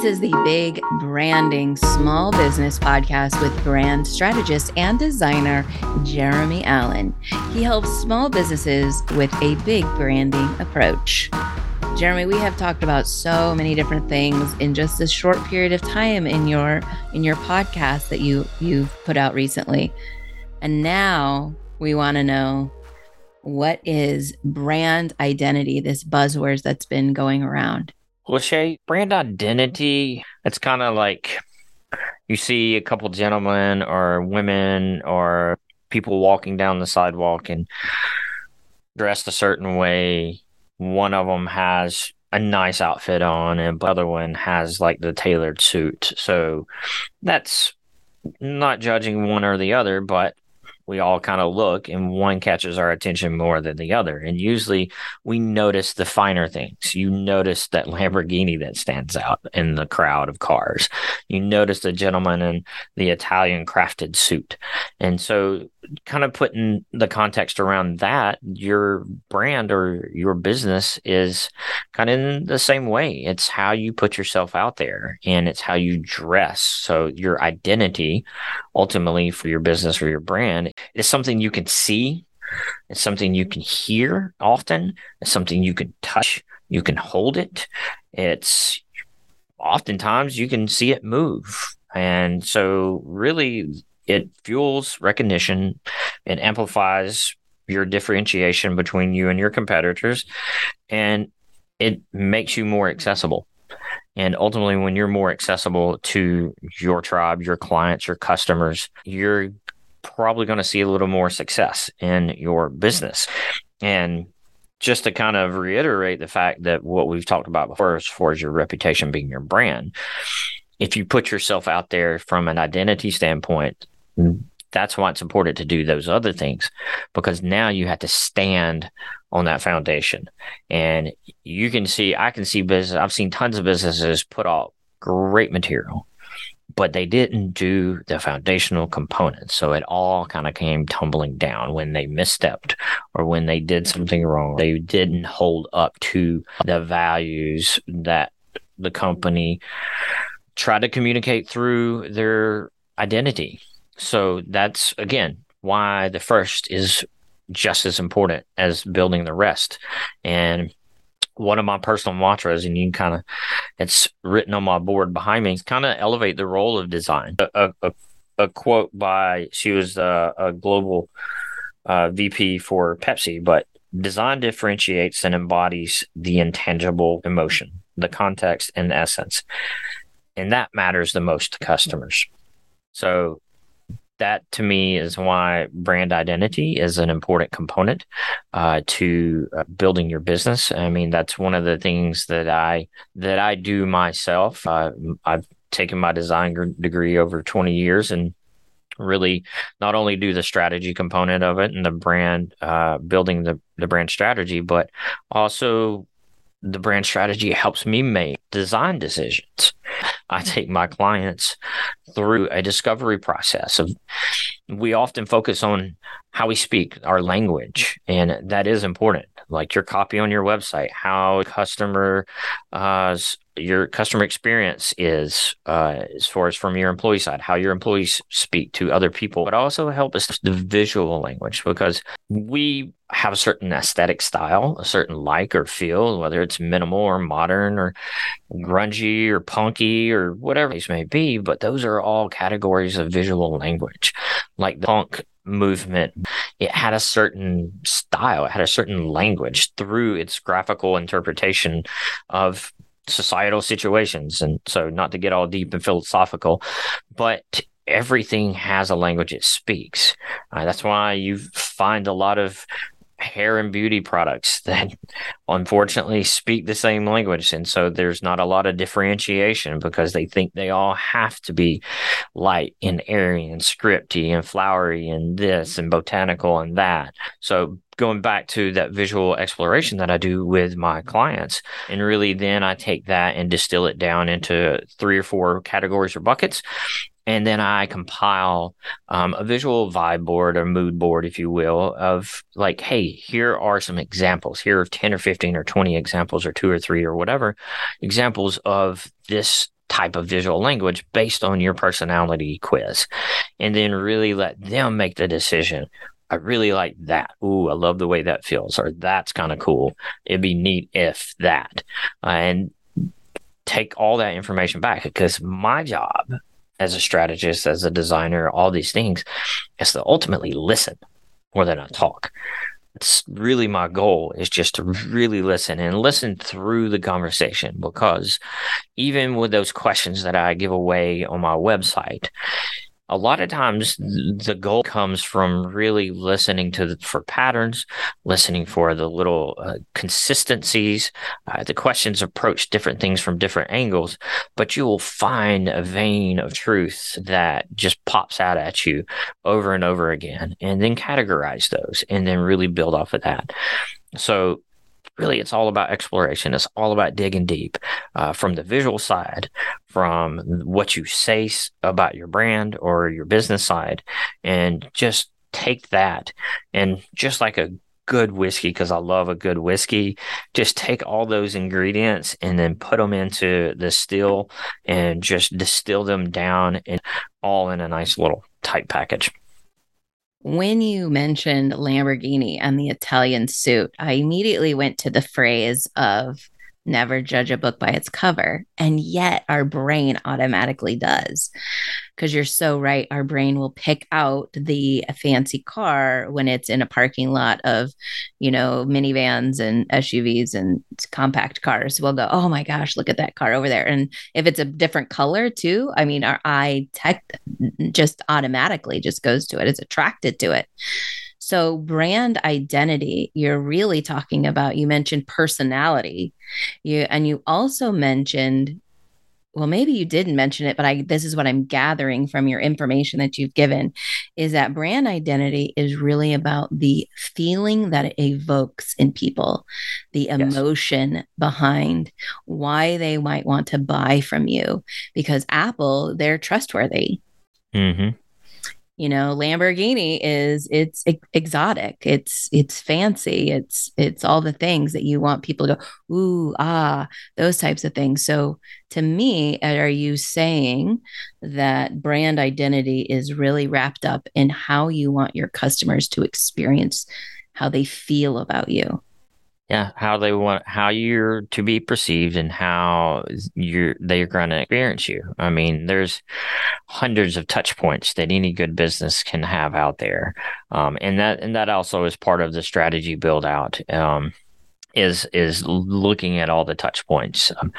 This is the Big Branding Small Business Podcast with brand strategist and designer Jeremy Allen. He helps small businesses with a big branding approach. Jeremy, we have talked about so many different things in just a short period of time in your in your podcast that you you've put out recently. And now we want to know what is brand identity, this buzzword that's been going around. Shay, brand identity, it's kind of like you see a couple gentlemen or women or people walking down the sidewalk and dressed a certain way. One of them has a nice outfit on, and the other one has like the tailored suit. So that's not judging one or the other, but we all kind of look and one catches our attention more than the other. And usually we notice the finer things. You notice that Lamborghini that stands out in the crowd of cars. You notice the gentleman in the Italian crafted suit. And so kind of putting the context around that, your brand or your business is kind of in the same way. It's how you put yourself out there and it's how you dress. So your identity ultimately for your business or your brand is something you can see. It's something you can hear often. It's something you can touch. You can hold it. It's oftentimes you can see it move. And so really it fuels recognition, it amplifies your differentiation between you and your competitors, and it makes you more accessible. And ultimately, when you're more accessible to your tribe, your clients, your customers, you're probably going to see a little more success in your business. And just to kind of reiterate the fact that what we've talked about before, as far as your reputation being your brand, if you put yourself out there from an identity standpoint, Mm-hmm. that's why it's important to do those other things because now you have to stand on that foundation. And you can see, I can see business, I've seen tons of businesses put out great material, but they didn't do the foundational components. So it all kind of came tumbling down when they misstepped or when they did something wrong. They didn't hold up to the values that the company tried to communicate through their identity so that's again why the first is just as important as building the rest. And one of my personal mantras, and you can kind of, it's written on my board behind me, kind of elevate the role of design. A, a, a quote by, she was a, a global uh, VP for Pepsi, but design differentiates and embodies the intangible emotion, the context, and the essence. And that matters the most to customers. So that to me is why brand identity is an important component uh, to uh, building your business. I mean, that's one of the things that I that I do myself. Uh, I've taken my design degree over 20 years and really not only do the strategy component of it and the brand uh, building the, the brand strategy, but also the brand strategy helps me make design decisions. I take my clients through a discovery process of we often focus on how we speak our language and that is important. Like your copy on your website how customer uh, your customer experience is uh, as far as from your employee side how your employees speak to other people but also help us the visual language because we have a certain aesthetic style a certain like or feel whether it's minimal or modern or grungy or punky or whatever these may be but those are all categories of visual language. Like the punk movement, it had a certain style, it had a certain language through its graphical interpretation of societal situations. And so, not to get all deep and philosophical, but everything has a language it speaks. Uh, that's why you find a lot of hair and beauty products that unfortunately speak the same language. And so there's not a lot of differentiation because they think they all have to be light and airy and scripty and flowery and this and botanical and that. So going back to that visual exploration that I do with my clients. And really, then I take that and distill it down into three or four categories or buckets and then I compile um, a visual vibe board or mood board, if you will, of like, hey, here are some examples. Here are 10 or 15 or 20 examples or two or three or whatever examples of this type of visual language based on your personality quiz and then really let them make the decision I really like that. Ooh, I love the way that feels, or that's kind of cool. It'd be neat if that. Uh, and take all that information back because my job as a strategist, as a designer, all these things is to ultimately listen more than I talk. It's really my goal is just to really listen and listen through the conversation because even with those questions that I give away on my website, a lot of times the goal comes from really listening to the, for patterns, listening for the little uh, consistencies. Uh, the questions approach different things from different angles, but you will find a vein of truth that just pops out at you over and over again, and then categorize those, and then really build off of that. So really it's all about exploration it's all about digging deep uh, from the visual side from what you say about your brand or your business side and just take that and just like a good whiskey because I love a good whiskey. Just take all those ingredients and then put them into the still and just distill them down and all in a nice little tight package. When you mentioned Lamborghini and the Italian suit, I immediately went to the phrase of never judge a book by its cover. And yet our brain automatically does. Because you're so right. Our brain will pick out the fancy car when it's in a parking lot of, you know, minivans and SUVs and compact cars. We'll go, oh my gosh, look at that car over there. And if it's a different color too, I mean, our eye tech just automatically just goes to it, it's attracted to it. So, brand identity, you're really talking about, you mentioned personality. You, and you also mentioned, well, maybe you didn't mention it, but I, this is what I'm gathering from your information that you've given is that brand identity is really about the feeling that it evokes in people, the emotion yes. behind why they might want to buy from you. Because Apple, they're trustworthy. Mm-hmm you know lamborghini is it's exotic. It's it's fancy. It's it's all the things that you want people to go ooh ah those types of things. So to me are you saying that brand identity is really wrapped up in how you want your customers to experience how they feel about you yeah how they want how you're to be perceived and how you're they're going to experience you. I mean there's hundreds of touch points that any good business can have out there. Um, and that and that also is part of the strategy build out. Um, is is looking at all the touch points um,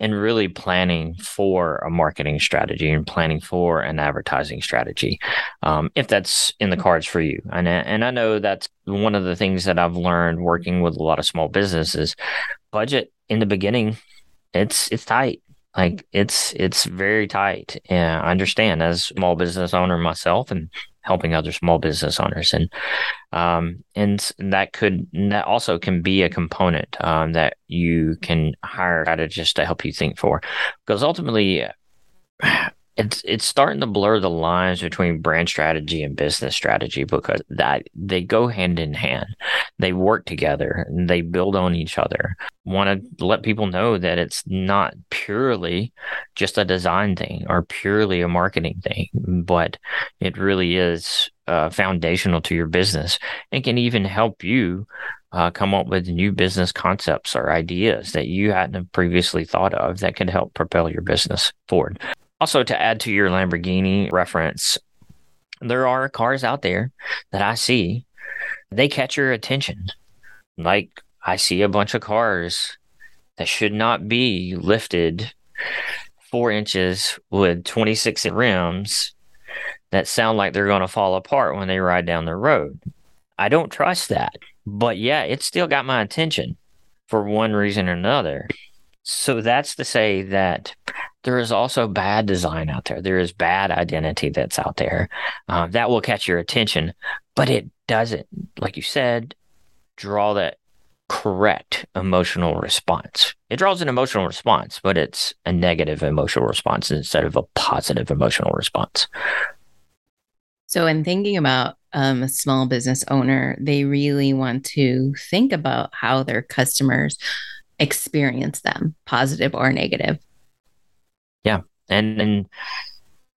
and really planning for a marketing strategy and planning for an advertising strategy um, if that's in the cards for you. And and I know that's one of the things that I've learned working with a lot of small businesses. Budget in the beginning it's it's tight like it's it's very tight and I understand as small business owner myself and helping other small business owners and um, and that could that also can be a component um, that you can hire strategists to help you think for because ultimately it's it's starting to blur the lines between brand strategy and business strategy because that they go hand in hand. They work together and they build on each other. Want to let people know that it's not purely just a design thing or purely a marketing thing, but it really is uh, foundational to your business and can even help you uh, come up with new business concepts or ideas that you hadn't previously thought of that can help propel your business forward. Also, to add to your Lamborghini reference, there are cars out there that I see, they catch your attention. Like I see a bunch of cars that should not be lifted four inches with 26 rims that sound like they're going to fall apart when they ride down the road. I don't trust that. But yeah, it still got my attention for one reason or another. So that's to say that there is also bad design out there. There is bad identity that's out there uh, that will catch your attention, but it doesn't, like you said, draw that correct emotional response. It draws an emotional response, but it's a negative emotional response instead of a positive emotional response. So, in thinking about um, a small business owner, they really want to think about how their customers experience them, positive or negative. Yeah. And then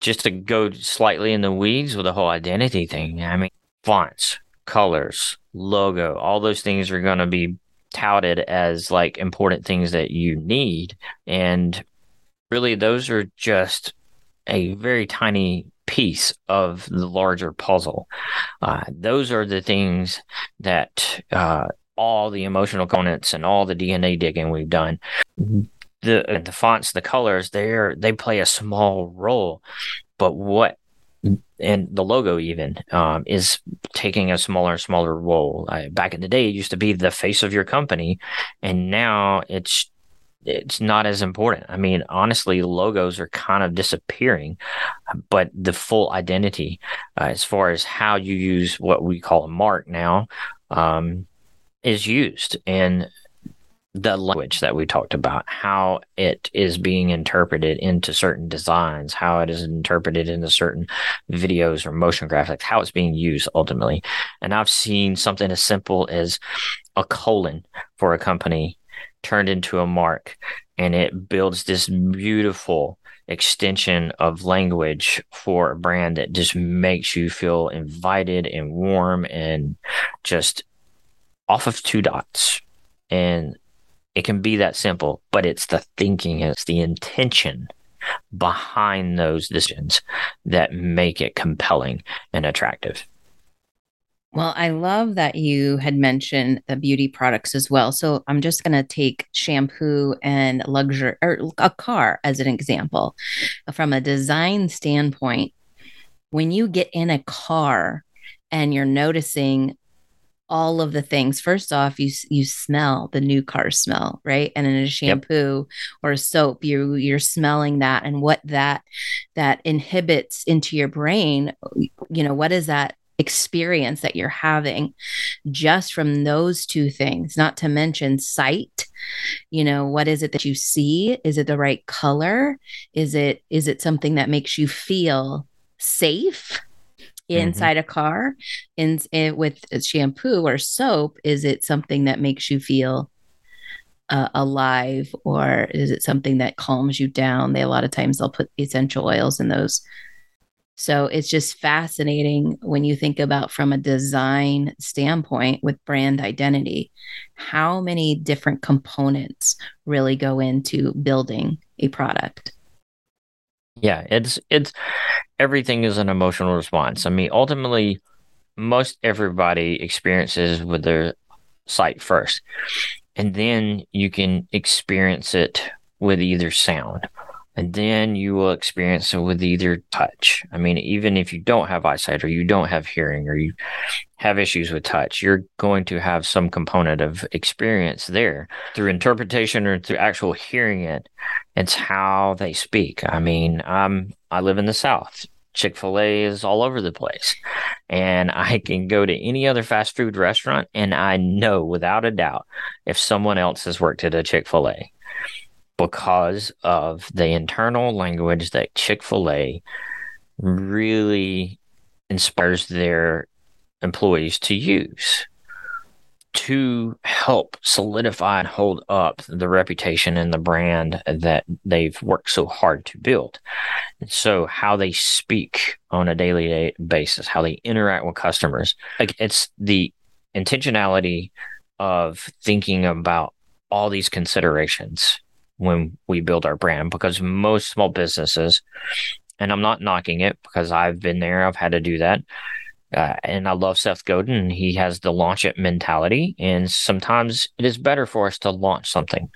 just to go slightly in the weeds with the whole identity thing, I mean, fonts, colors, logo, all those things are going to be touted as like important things that you need. And really, those are just a very tiny piece of the larger puzzle. Uh, those are the things that uh, all the emotional components and all the DNA digging we've done. The the fonts, the colors, they're they play a small role, but what and the logo even um, is taking a smaller and smaller role. Uh, back in the day, it used to be the face of your company, and now it's it's not as important. I mean, honestly, logos are kind of disappearing, but the full identity, uh, as far as how you use what we call a mark now, um, is used. And the language that we talked about, how it is being interpreted into certain designs, how it is interpreted into certain videos or motion graphics, how it's being used ultimately. And I've seen something as simple as a colon for a company turned into a mark, and it builds this beautiful extension of language for a brand that just makes you feel invited and warm and just off of two dots. And it can be that simple, but it's the thinking, it's the intention behind those decisions that make it compelling and attractive. Well, I love that you had mentioned the beauty products as well. So I'm just going to take shampoo and luxury or a car as an example. From a design standpoint, when you get in a car and you're noticing all of the things. First off, you you smell the new car smell, right? And in a shampoo yep. or a soap, you you're smelling that and what that that inhibits into your brain. You know, what is that experience that you're having just from those two things not to mention sight you know what is it that you see is it the right color is it is it something that makes you feel safe. Inside mm-hmm. a car in, in, with shampoo or soap is it something that makes you feel uh, alive or is it something that calms you down? They a lot of times they'll put essential oils in those. So it's just fascinating when you think about from a design standpoint with brand identity how many different components really go into building a product yeah, it's it's everything is an emotional response. I mean, ultimately, most everybody experiences with their sight first, and then you can experience it with either sound and then you will experience it with either touch. I mean, even if you don't have eyesight or you don't have hearing or you have issues with touch, you're going to have some component of experience there through interpretation or through actual hearing it. It's how they speak. I mean, I'm I live in the South. Chick fil A is all over the place. And I can go to any other fast food restaurant and I know without a doubt if someone else has worked at a Chick fil A because of the internal language that Chick fil A really inspires their employees to use to help solidify and hold up the reputation and the brand that they've worked so hard to build. So, how they speak on a daily basis, how they interact with customers, like it's the intentionality of thinking about all these considerations when we build our brand because most small businesses, and I'm not knocking it because I've been there, I've had to do that. Uh, and I love Seth Godin. He has the launch it mentality. And sometimes it is better for us to launch something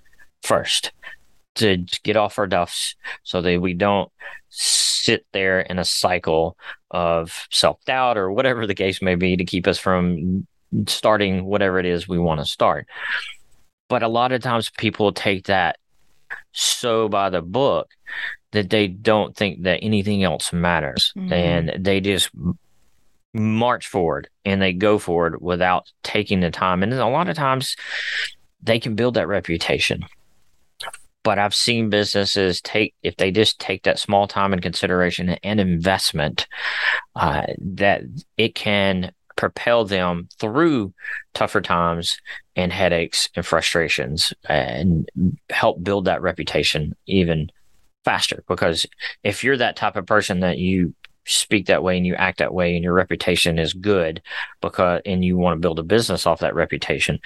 first to get off our duffs so that we don't sit there in a cycle of self doubt or whatever the case may be to keep us from starting whatever it is we want to start. But a lot of times people take that so by the book that they don't think that anything else matters mm-hmm. and they just march forward and they go forward without taking the time. And a lot of times they can build that reputation. But i've seen businesses take if they just take that small time and consideration and investment uh, that it can propel them through tougher times and headaches and frustrations and help build that reputation even faster. Because if you're that type of person that you speak that way and you act that way and your reputation is good because and you want to build a business off that reputation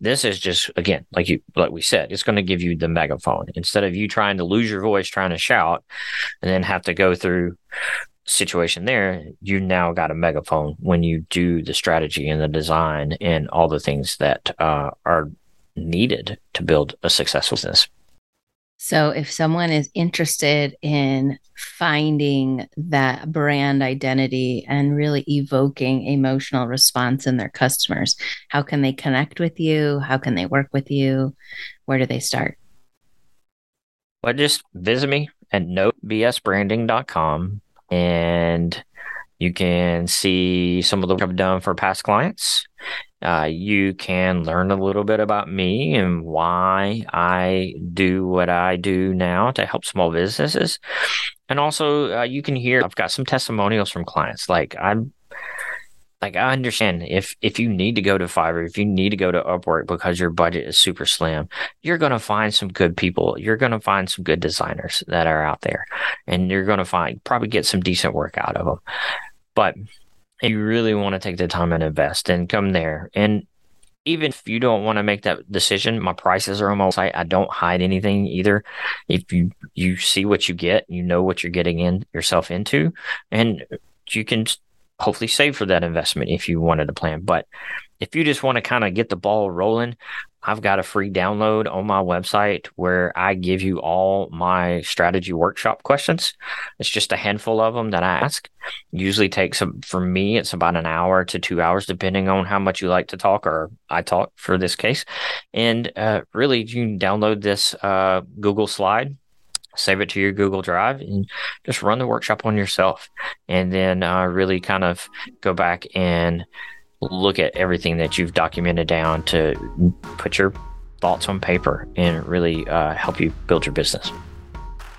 this is just again like you like we said it's going to give you the megaphone. Instead of you trying to lose your voice trying to shout and then have to go through situation there you now got a megaphone when you do the strategy and the design and all the things that uh, are needed to build a successful business so, if someone is interested in finding that brand identity and really evoking emotional response in their customers, how can they connect with you? How can they work with you? Where do they start? Well, just visit me at nobsbranding.com and you can see some of the work I've done for past clients. Uh, you can learn a little bit about me and why I do what I do now to help small businesses. And also, uh, you can hear I've got some testimonials from clients. Like I'm, like I understand if if you need to go to Fiverr, if you need to go to Upwork because your budget is super slim, you're going to find some good people. You're going to find some good designers that are out there, and you're going to find probably get some decent work out of them. But you really want to take the time and invest, and come there. And even if you don't want to make that decision, my prices are on my site. I don't hide anything either. If you you see what you get, you know what you're getting in yourself into, and you can hopefully save for that investment if you wanted to plan. But if you just want to kind of get the ball rolling, I've got a free download on my website where I give you all my strategy workshop questions. It's just a handful of them that I ask. Usually takes for me, it's about an hour to two hours, depending on how much you like to talk or I talk for this case. And uh, really, you can download this uh, Google slide save it to your Google Drive and just run the workshop on yourself. And then uh, really kind of go back and look at everything that you've documented down to put your thoughts on paper and really uh, help you build your business.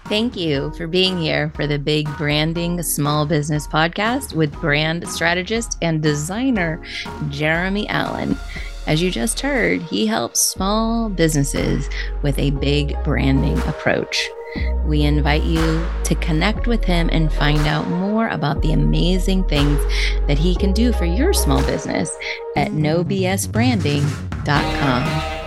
Thank you for being here for the Big Branding Small Business Podcast with brand strategist and designer Jeremy Allen. As you just heard, he helps small businesses with a big branding approach. We invite you to connect with him and find out more about the amazing things that he can do for your small business at nobsbranding.com.